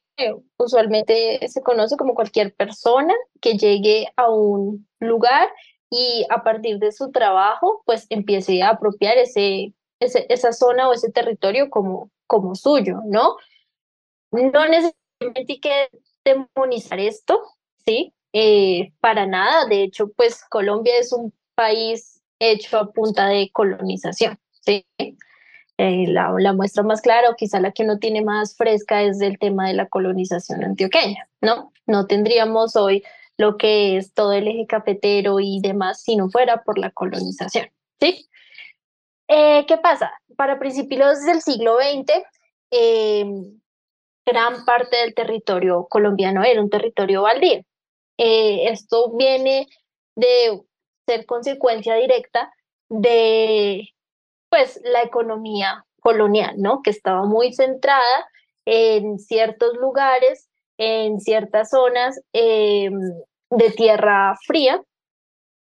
usualmente se conoce como cualquier persona que llegue a un lugar y a partir de su trabajo, pues empiece a apropiar ese esa zona o ese territorio como, como suyo, ¿no? No necesariamente hay que demonizar esto, ¿sí? Eh, para nada, de hecho, pues Colombia es un país hecho a punta de colonización, ¿sí? Eh, la, muestra más clara, o quizá la que uno tiene más fresca, es el tema de la colonización antioqueña, ¿no? No tendríamos hoy lo que es todo el eje cafetero y demás si no fuera por la colonización. ¿sí? Eh, ¿Qué pasa? Para principios del siglo XX, em, gran parte del territorio colombiano era un territorio baldío. Eh, esto viene de ser consecuencia directa de pues la economía colonial, ¿no? Que estaba muy centrada en ciertos lugares, en ciertas zonas em, de tierra fría,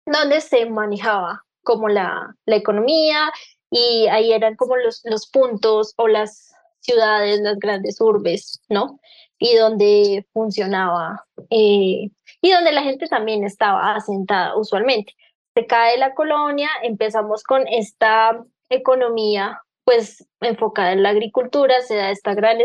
donde se manejaba como la, la economía y ahí eran como los, los puntos o las ciudades, las grandes urbes, ¿no? Y donde funcionaba eh, y donde la gente también estaba asentada usualmente. Se cae la colonia, empezamos con esta economía pues enfocada en la agricultura, se da esta gran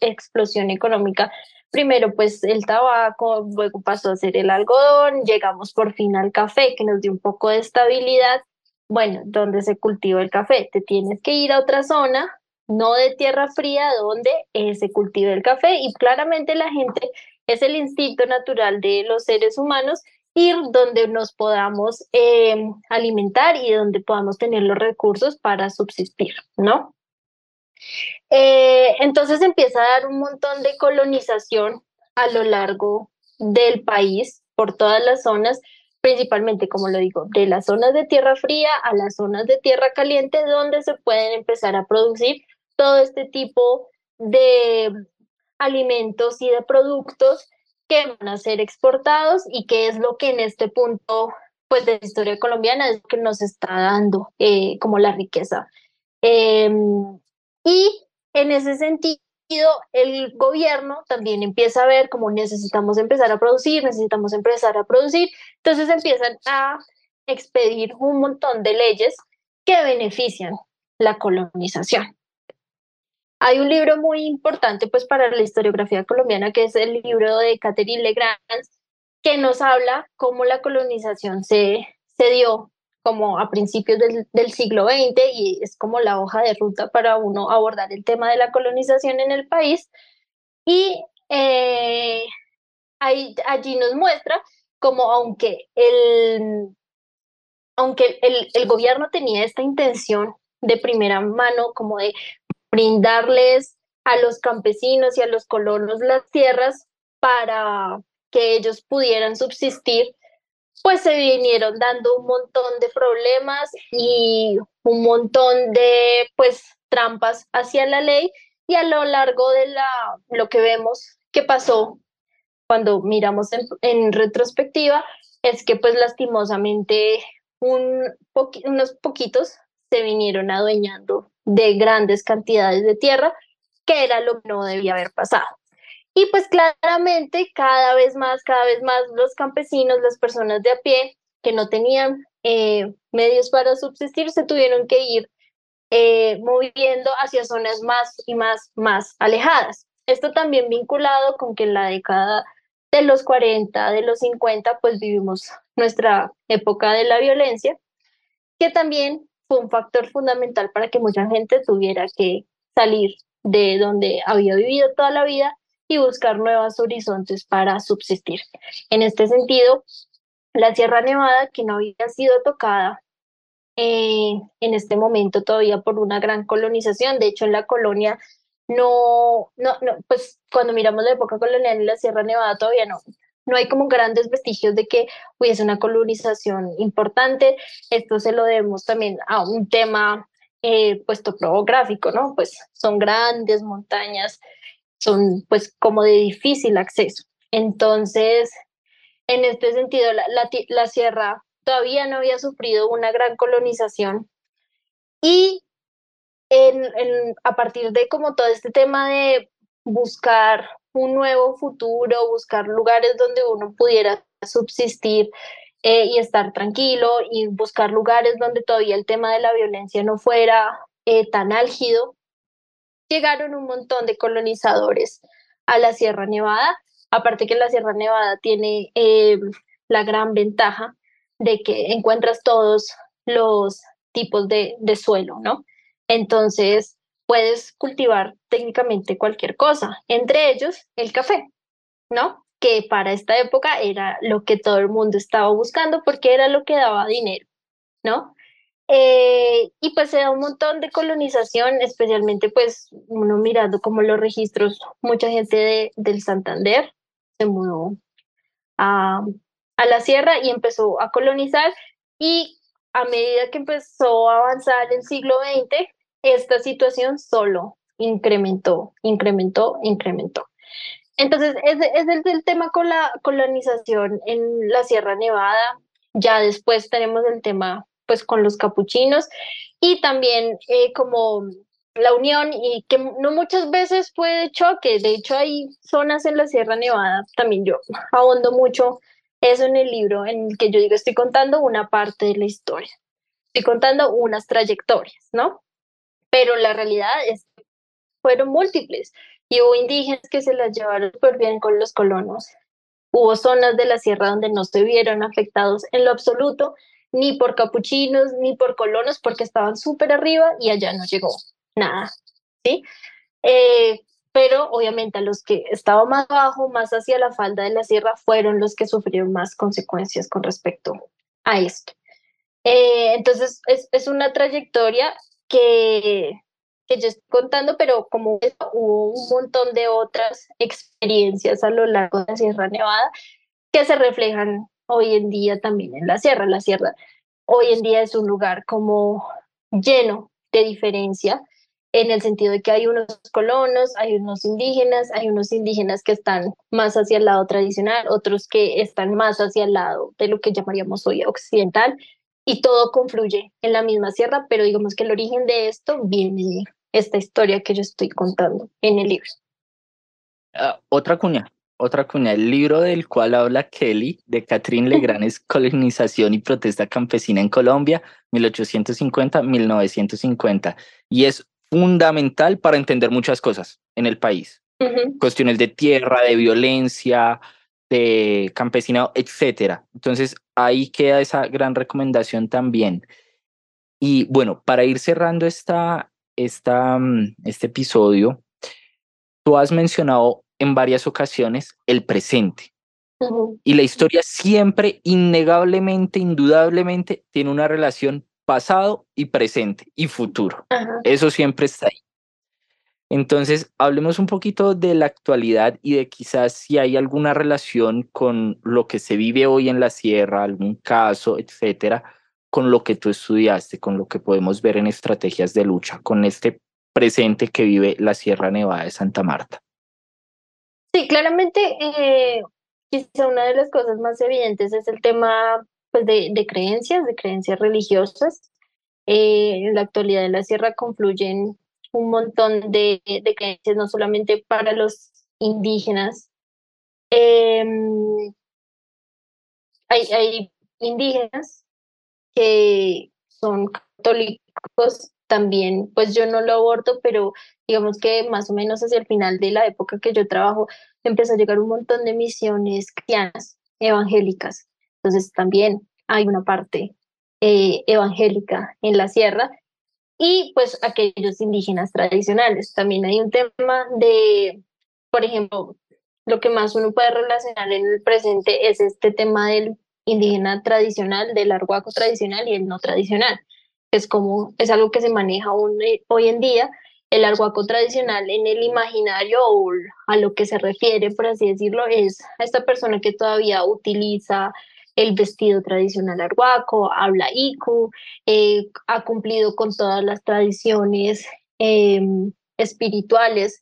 explosión económica. Primero pues el tabaco, luego pasó a ser el algodón, llegamos por fin al café que nos dio un poco de estabilidad. Bueno, donde se cultiva el café? Te tienes que ir a otra zona, no de tierra fría, donde eh, se cultiva el café y claramente la gente es el instinto natural de los seres humanos ir donde nos podamos eh, alimentar y donde podamos tener los recursos para subsistir, ¿no? Eh, entonces empieza a dar un montón de colonización a lo largo del país, por todas las zonas, principalmente, como lo digo, de las zonas de tierra fría a las zonas de tierra caliente, donde se pueden empezar a producir todo este tipo de alimentos y de productos que van a ser exportados y que es lo que en este punto pues de la historia colombiana es lo que nos está dando eh, como la riqueza. Em, y en ese sentido, el gobierno también empieza a ver cómo necesitamos empezar a producir, necesitamos empezar a producir, entonces empiezan a expedir un montón de leyes que benefician la colonización. Hay un libro muy importante pues para la historiografía colombiana que es el libro de Catherine Legrand que nos habla cómo la colonización se, se dio como a principios del, del, siglo XX y es como la hoja de ruta para uno abordar el tema de la colonización en el país. Y eh, ahí, allí nos muestra como aunque el, aunque el, el gobierno tenía esta intención de primera mano como de brindarles a los campesinos y a los colonos las tierras para que ellos pudieran subsistir, pues se vinieron dando un montón de problemas y un montón de pues trampas hacia la ley y a lo largo de la lo que vemos que pasó cuando miramos en, retrospectiva es que pues lastimosamente un unos poquitos se vinieron adueñando de grandes cantidades de tierra, que era lo que no debía haber pasado. Y pues claramente cada vez más, cada vez más los campesinos, las personas de a pie que no tenían eh, medios para subsistir, se tuvieron que ir eh, moviendo hacia zonas más y más, más alejadas. Esto también vinculado con que en la década de los 40, de los 50, pues vivimos nuestra época de la violencia, que también fue un factor fundamental para que mucha gente tuviera que salir de donde había vivido toda la vida y buscar nuevos horizontes para subsistir. En este sentido, la Sierra Nevada, que no había sido tocada eh, en este momento todavía por una gran colonización, de hecho en la colonia no, no, no, pues cuando miramos la época colonial en la Sierra Nevada todavía no, no hay como grandes vestigios de que hubiese una colonización importante. Esto se lo debemos también a un tema eh, pues topográfico, ¿no? Pues son grandes montañas, son pues como de difícil acceso. Entonces, en este sentido, la, la, sierra todavía no había sufrido una gran colonización y en, en, a partir de como todo este tema de buscar un nuevo futuro, buscar lugares donde uno pudiera subsistir eh, y estar tranquilo y buscar lugares donde todavía el tema de la violencia no fuera eh, tan álgido. Llegaron un montón de colonizadores a la Sierra Nevada, aparte que la Sierra Nevada tiene eh, la gran ventaja de que encuentras todos los tipos de, de suelo, ¿no? Entonces, puedes cultivar técnicamente cualquier cosa, entre ellos el café, ¿no? que para esta época era lo que todo el mundo estaba buscando porque era lo que daba dinero, ¿no? Eh, y pues se da un montón de colonización, especialmente pues uno mirando como los registros, mucha gente de, del Santander se mudó a, a la sierra y empezó a colonizar y a medida que empezó a avanzar el siglo XX, esta situación solo incrementó, incrementó, incrementó. Entonces, ese, es el tema con la colonización en la Sierra Nevada. Ya después tenemos el tema pues con los capuchinos y también eh, como la unión y que no muchas veces fue de choque. De hecho, hay zonas en la Sierra Nevada, también yo ahondo mucho eso en el libro en el que yo digo, estoy contando una parte de la historia, estoy contando unas trayectorias, ¿no? Pero la realidad es que fueron múltiples y hubo indígenas que se las llevaron súper bien con los colonos. Hubo zonas de la sierra donde no se vieron afectados en lo absoluto, ni por capuchinos, ni por colonos, porque estaban súper arriba y allá no llegó nada, ¿sí? Eh, pero obviamente a los que estaban más abajo, más hacia la falda de la sierra, fueron los que sufrieron más consecuencias con respecto a esto. Eh, entonces, es, es, una trayectoria que, que yo estoy contando, pero como hubo un montón de otras experiencias a lo largo de la Sierra Nevada que se reflejan hoy en día también en la sierra. La sierra hoy en día es un lugar como lleno de diferencia en el sentido de que hay unos colonos, hay unos indígenas, hay unos indígenas que están más hacia el lado tradicional, otros que están más hacia el lado de lo que llamaríamos hoy occidental, y todo confluye en la misma sierra, pero digamos que el origen de esto viene de esta historia que yo estoy contando en el libro. Ah, otra cuña, otra cuña, el libro del cual habla Kelly, de Catherine Legrand, es Colonización y Protesta Campesina en Colombia, 1850-1950, y es fundamental para entender muchas cosas en el país. Cuestiones de tierra, de violencia, de campesinado, etcétera. Entonces, ahí queda esa gran recomendación también. Y bueno, para ir cerrando esta, esta, mm, este episodio, tú has mencionado en varias ocasiones el presente. Y la historia siempre, innegablemente, indudablemente, tiene una relación pasado y presente y futuro. Eso siempre está ahí. Entonces, hablemos un poquito de la actualidad y de quizás si hay alguna relación con lo que se vive hoy en la sierra, algún caso, etcétera, con lo que tú estudiaste, con lo que podemos ver en estrategias de lucha, con este presente que vive la Sierra Nevada de Santa Marta. Sí, claramente, eh, quizá una de las cosas más evidentes es el tema pues, de, de creencias, de creencias religiosas. Eh, en la actualidad en la sierra confluyen un montón de, de creencias, no solamente para los indígenas. Em, hay, hay indígenas que son católicos también, pues yo no lo aborto, pero digamos que más o menos hacia el final de la época que yo trabajo, empezó a llegar un montón de misiones cristianas, evangélicas, entonces también hay una parte eh, evangélica en la sierra y pues aquellos indígenas tradicionales. También hay un tema de, por ejemplo, lo que más uno puede relacionar en el presente es este tema del indígena tradicional, del arhuaco tradicional y el no tradicional. Es como, es algo que se maneja eh, hoy en día, el arhuaco tradicional en el imaginario o a lo que se refiere, por así decirlo, es a esta persona que todavía utiliza el vestido tradicional arhuaco, habla iku, eh, ha cumplido con todas las tradiciones em, espirituales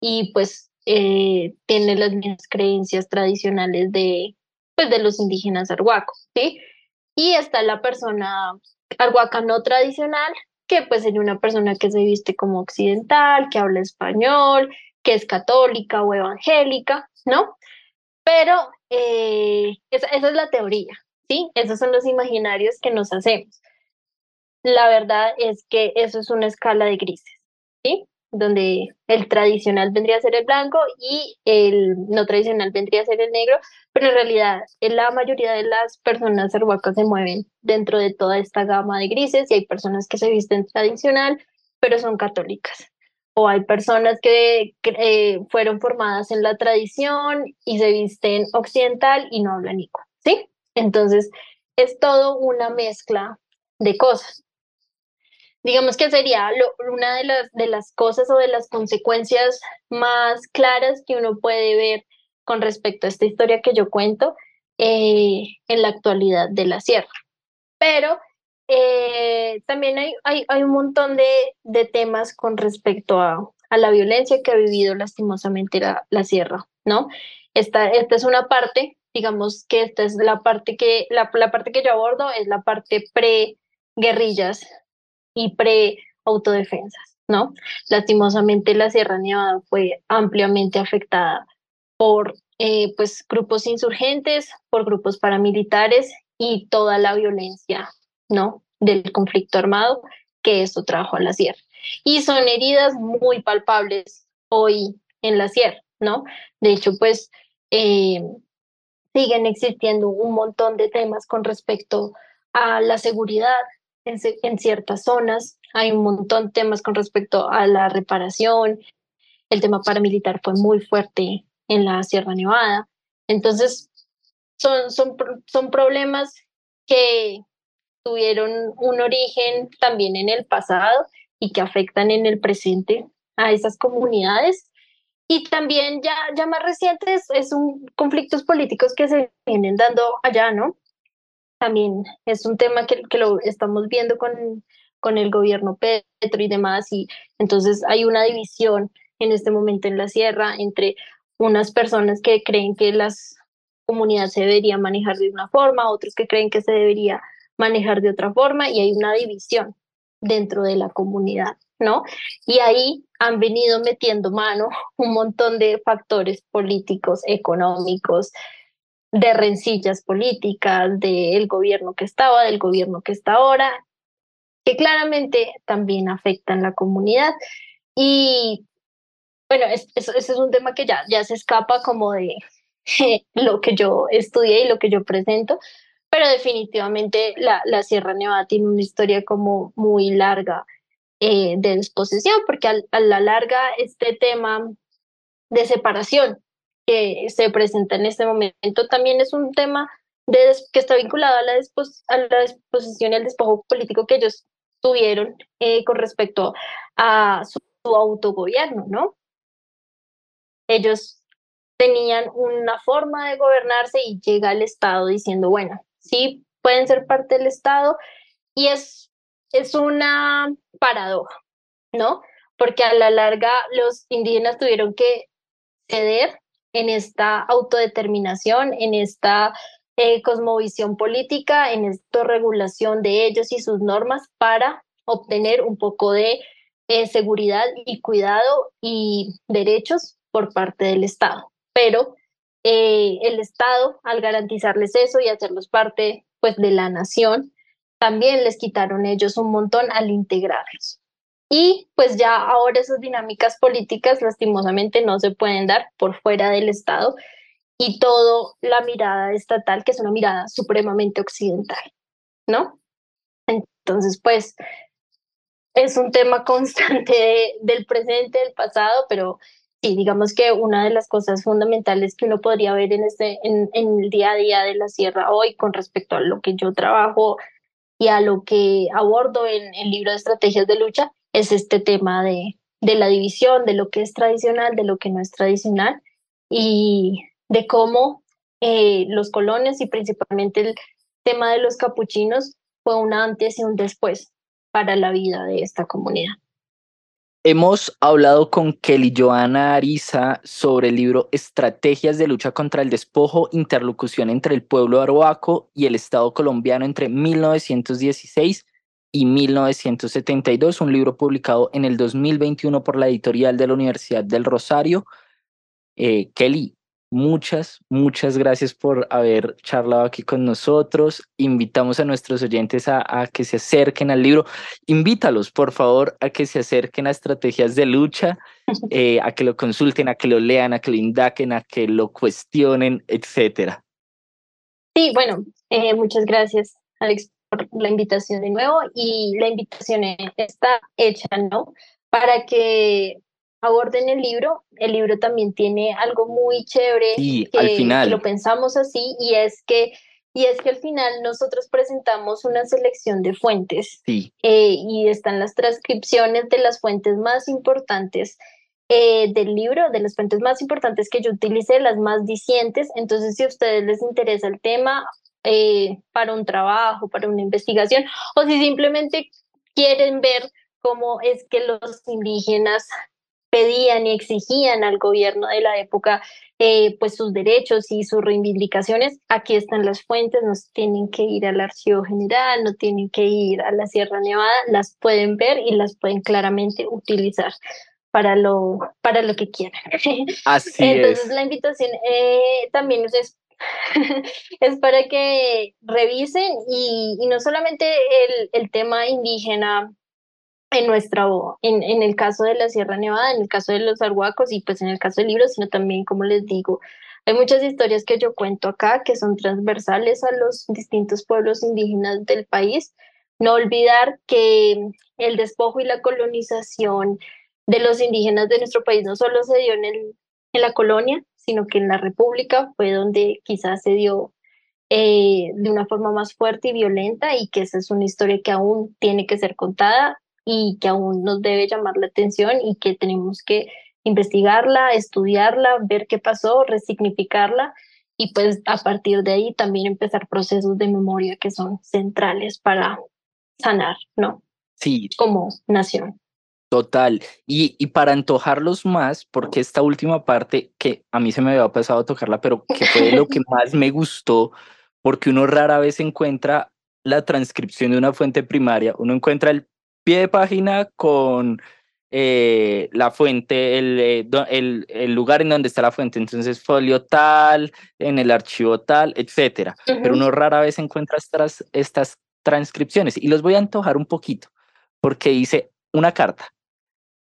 y pues eh, tiene las mismas creencias tradicionales de, pues, de los indígenas arhuaco, ¿sí? Y está la persona arhuaca no tradicional, que pues es una persona que se viste como occidental, que habla español, que es católica o evangélica, ¿no? Pero eh, esa, es la teoría, ¿sí? Esos son los imaginarios que nos hacemos. La verdad es que eso es una escala de grises, ¿sí? Donde el tradicional vendría a ser el blanco y el no tradicional vendría a ser el negro, pero en realidad la mayoría de las personas arhuacas se mueven dentro de toda esta gama de grises y hay personas que se visten tradicional, pero son católicas o hay personas que eh, fueron formadas en la tradición y se visten occidental y no hablan ico, ¿sí? Entonces, es todo una mezcla de cosas. Digamos que sería una de las, de las cosas o de las consecuencias más claras que uno puede ver con respecto a esta historia que yo cuento eh, en la actualidad de la sierra. Pero eh, también hay, hay, hay, un montón de, de temas con respecto a, a, la violencia que ha vivido lastimosamente la, la sierra, ¿no? Esta, esta es una parte, digamos que esta es la parte que, la, la parte que yo abordo, es la parte pre-guerrillas y pre-autodefensas, ¿no? Lastimosamente la Sierra Nevada fue ampliamente afectada por eh, pues, grupos insurgentes, por grupos paramilitares y toda la violencia ¿no? Del conflicto armado que eso trajo a la sierra. Y son heridas muy palpables hoy en la sierra, ¿no? De hecho, pues eh, siguen existiendo un montón de temas con respecto a la seguridad en, en, ciertas zonas, hay un montón de temas con respecto a la reparación, el tema paramilitar fue muy fuerte en la Sierra Nevada, entonces son, son, son problemas que, tuvieron un origen también en el pasado y que afectan en el presente a esas comunidades. Y también ya, ya más recientes es un conflictos políticos que se vienen dando allá, ¿no? También es un tema que, que lo estamos viendo con, con el gobierno Petro y demás, y entonces hay una división en este momento en la sierra entre unas personas que creen que las comunidades se deberían manejar de una forma, otros que creen que se debería manejar de otra forma y hay una división dentro de la comunidad, ¿no? Y ahí han venido metiendo mano un montón de factores políticos, económicos, de rencillas políticas, del gobierno que estaba, del gobierno que está ahora, que claramente también afectan la comunidad. Y bueno, ese es, un tema que ya, ya se escapa como de lo que yo estudié y lo que yo presento, pero definitivamente la, Sierra Nevada tiene una historia como muy larga eh, de disposición, porque a, la larga este tema de separación que se presenta en este momento también es un tema de, que está vinculado a la, a la y al despojo político que ellos tuvieron eh, con respecto a su, su autogobierno, ¿no? Ellos tenían una forma de gobernarse y llega el Estado diciendo, bueno, ¿sí? Pueden ser parte del Estado y es, es una paradoja, ¿no? Porque a la larga los indígenas tuvieron que ceder en esta autodeterminación, en esta eh, cosmovisión política, en esta regulación de ellos y sus normas para obtener un poco de eh, seguridad y cuidado y derechos por parte del Estado. Pero eh, el Estado, al garantizarles eso y hacerlos parte pues, de la nación, también les quitaron ellos un montón al integrarlos. Y pues ya ahora esas dinámicas políticas lastimosamente no se pueden dar por fuera del Estado y todo la mirada estatal, que es una mirada supremamente occidental, ¿no? Entonces, pues es un tema constante del presente, del pasado, pero Sí, digamos que una de las cosas fundamentales que uno podría ver en, este, en, el día a día de la sierra hoy con respecto a lo que yo trabajo y a lo que abordo en el libro de estrategias de lucha es este tema de, de la división, de lo que es tradicional, de lo que no es tradicional y de cómo eh, los colones y principalmente el tema de los capuchinos fue un antes y un después para la vida de esta comunidad. Hemos hablado con Kelly Joana Ariza sobre el libro Estrategias de lucha contra el despojo, interlocución entre el pueblo arhuaco y el Estado colombiano entre 1916 y 1972, un libro publicado en el 2021 por la editorial de la Universidad del Rosario. Eh, Kelly, Muchas, muchas gracias por haber charlado aquí con nosotros. Invitamos a nuestros oyentes a, que se acerquen al libro. Invítalos, por favor, a que se acerquen a estrategias de lucha, eh, a que lo consulten, a que lo lean, a que lo indaquen, a que lo cuestionen, etcétera. Sí, bueno, eh, muchas gracias, Alex, por la invitación de nuevo. Y la invitación está hecha, ¿no? Para que aborda en el libro. El libro también tiene algo muy chévere que, al final. lo pensamos así y es que y es que al final nosotros presentamos una selección de fuentes sí. Eh, y están las transcripciones de las fuentes más importantes eh, del libro, de las fuentes más importantes que yo utilicé, las más dicientes. Entonces, si a ustedes les interesa el tema eh, para un trabajo, para una investigación, o si simplemente quieren ver cómo es que los indígenas pedían y exigían al gobierno de la época eh, pues sus derechos y sus reivindicaciones. Aquí están las fuentes, no tienen que ir al Archivo General, no tienen que ir a la Sierra Nevada, las pueden ver y las pueden claramente utilizar para lo, para lo que quieran. Así Entonces la invitación eh, también es es para que revisen y, y no solamente el, el, tema indígena en nuestra en, en el caso de la Sierra Nevada, en el caso de los arhuacos y pues en el caso del libro, sino también, como les digo, hay muchas historias que yo cuento acá que son transversales a los distintos pueblos indígenas del país. No olvidar que el despojo y la colonización de los indígenas de nuestro país no solo se dio en, el, en la colonia, sino que en la República fue donde quizás se dio eh, de una forma más fuerte y violenta y que esa es una historia que aún tiene que ser contada y que aún nos debe llamar la atención y que tenemos que investigarla, estudiarla, ver qué pasó, resignificarla y pues a partir de ahí también empezar procesos de memoria que son centrales para sanar, ¿no? Sí. Como nación. Total. Y, y para antojarlos más, porque esta última parte que a mí se me había pasado a tocarla, pero que fue lo que más me gustó, porque uno rara vez encuentra la transcripción de una fuente primaria, uno encuentra el pie de página con eh, la fuente, el, eh, el, el, lugar en donde está la fuente, entonces folio tal, en el archivo tal, etcétera. Pero uno rara vez encuentra estas, estas transcripciones y los voy a antojar un poquito porque dice una carta.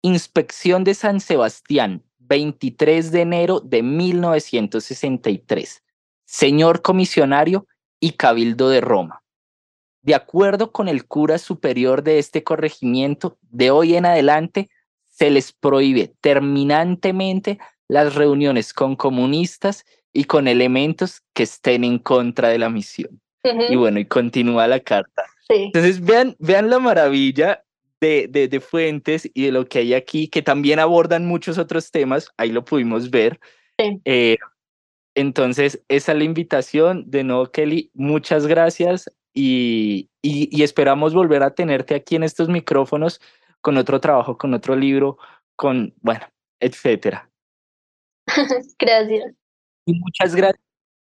Inspección de San Sebastián, 23 de enero de 1963. Señor comisionario y cabildo de Roma. De acuerdo con el cura superior de este corregimiento, de hoy en adelante se les prohíbe terminantemente las reuniones con comunistas y con elementos que estén en contra de la misión. Y bueno, y continúa la carta. Entonces, vean, vean la maravilla de, de, de, fuentes y de lo que hay aquí, que también abordan muchos otros temas, ahí lo pudimos ver. Eh, entonces, esa es la invitación de nuevo, Kelly. Muchas gracias y, y, esperamos volver a tenerte aquí en estos micrófonos con otro trabajo, con otro libro, con, bueno, etcétera. gracias. Y muchas gracias.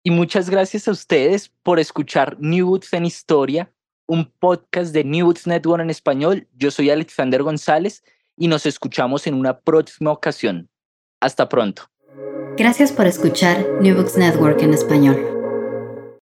Y muchas gracias a ustedes por escuchar New Books en Historia, un podcast de New Books Network en español. Yo soy Alexander González y nos escuchamos en una próxima ocasión. Hasta pronto. Gracias por escuchar New Books Network en español.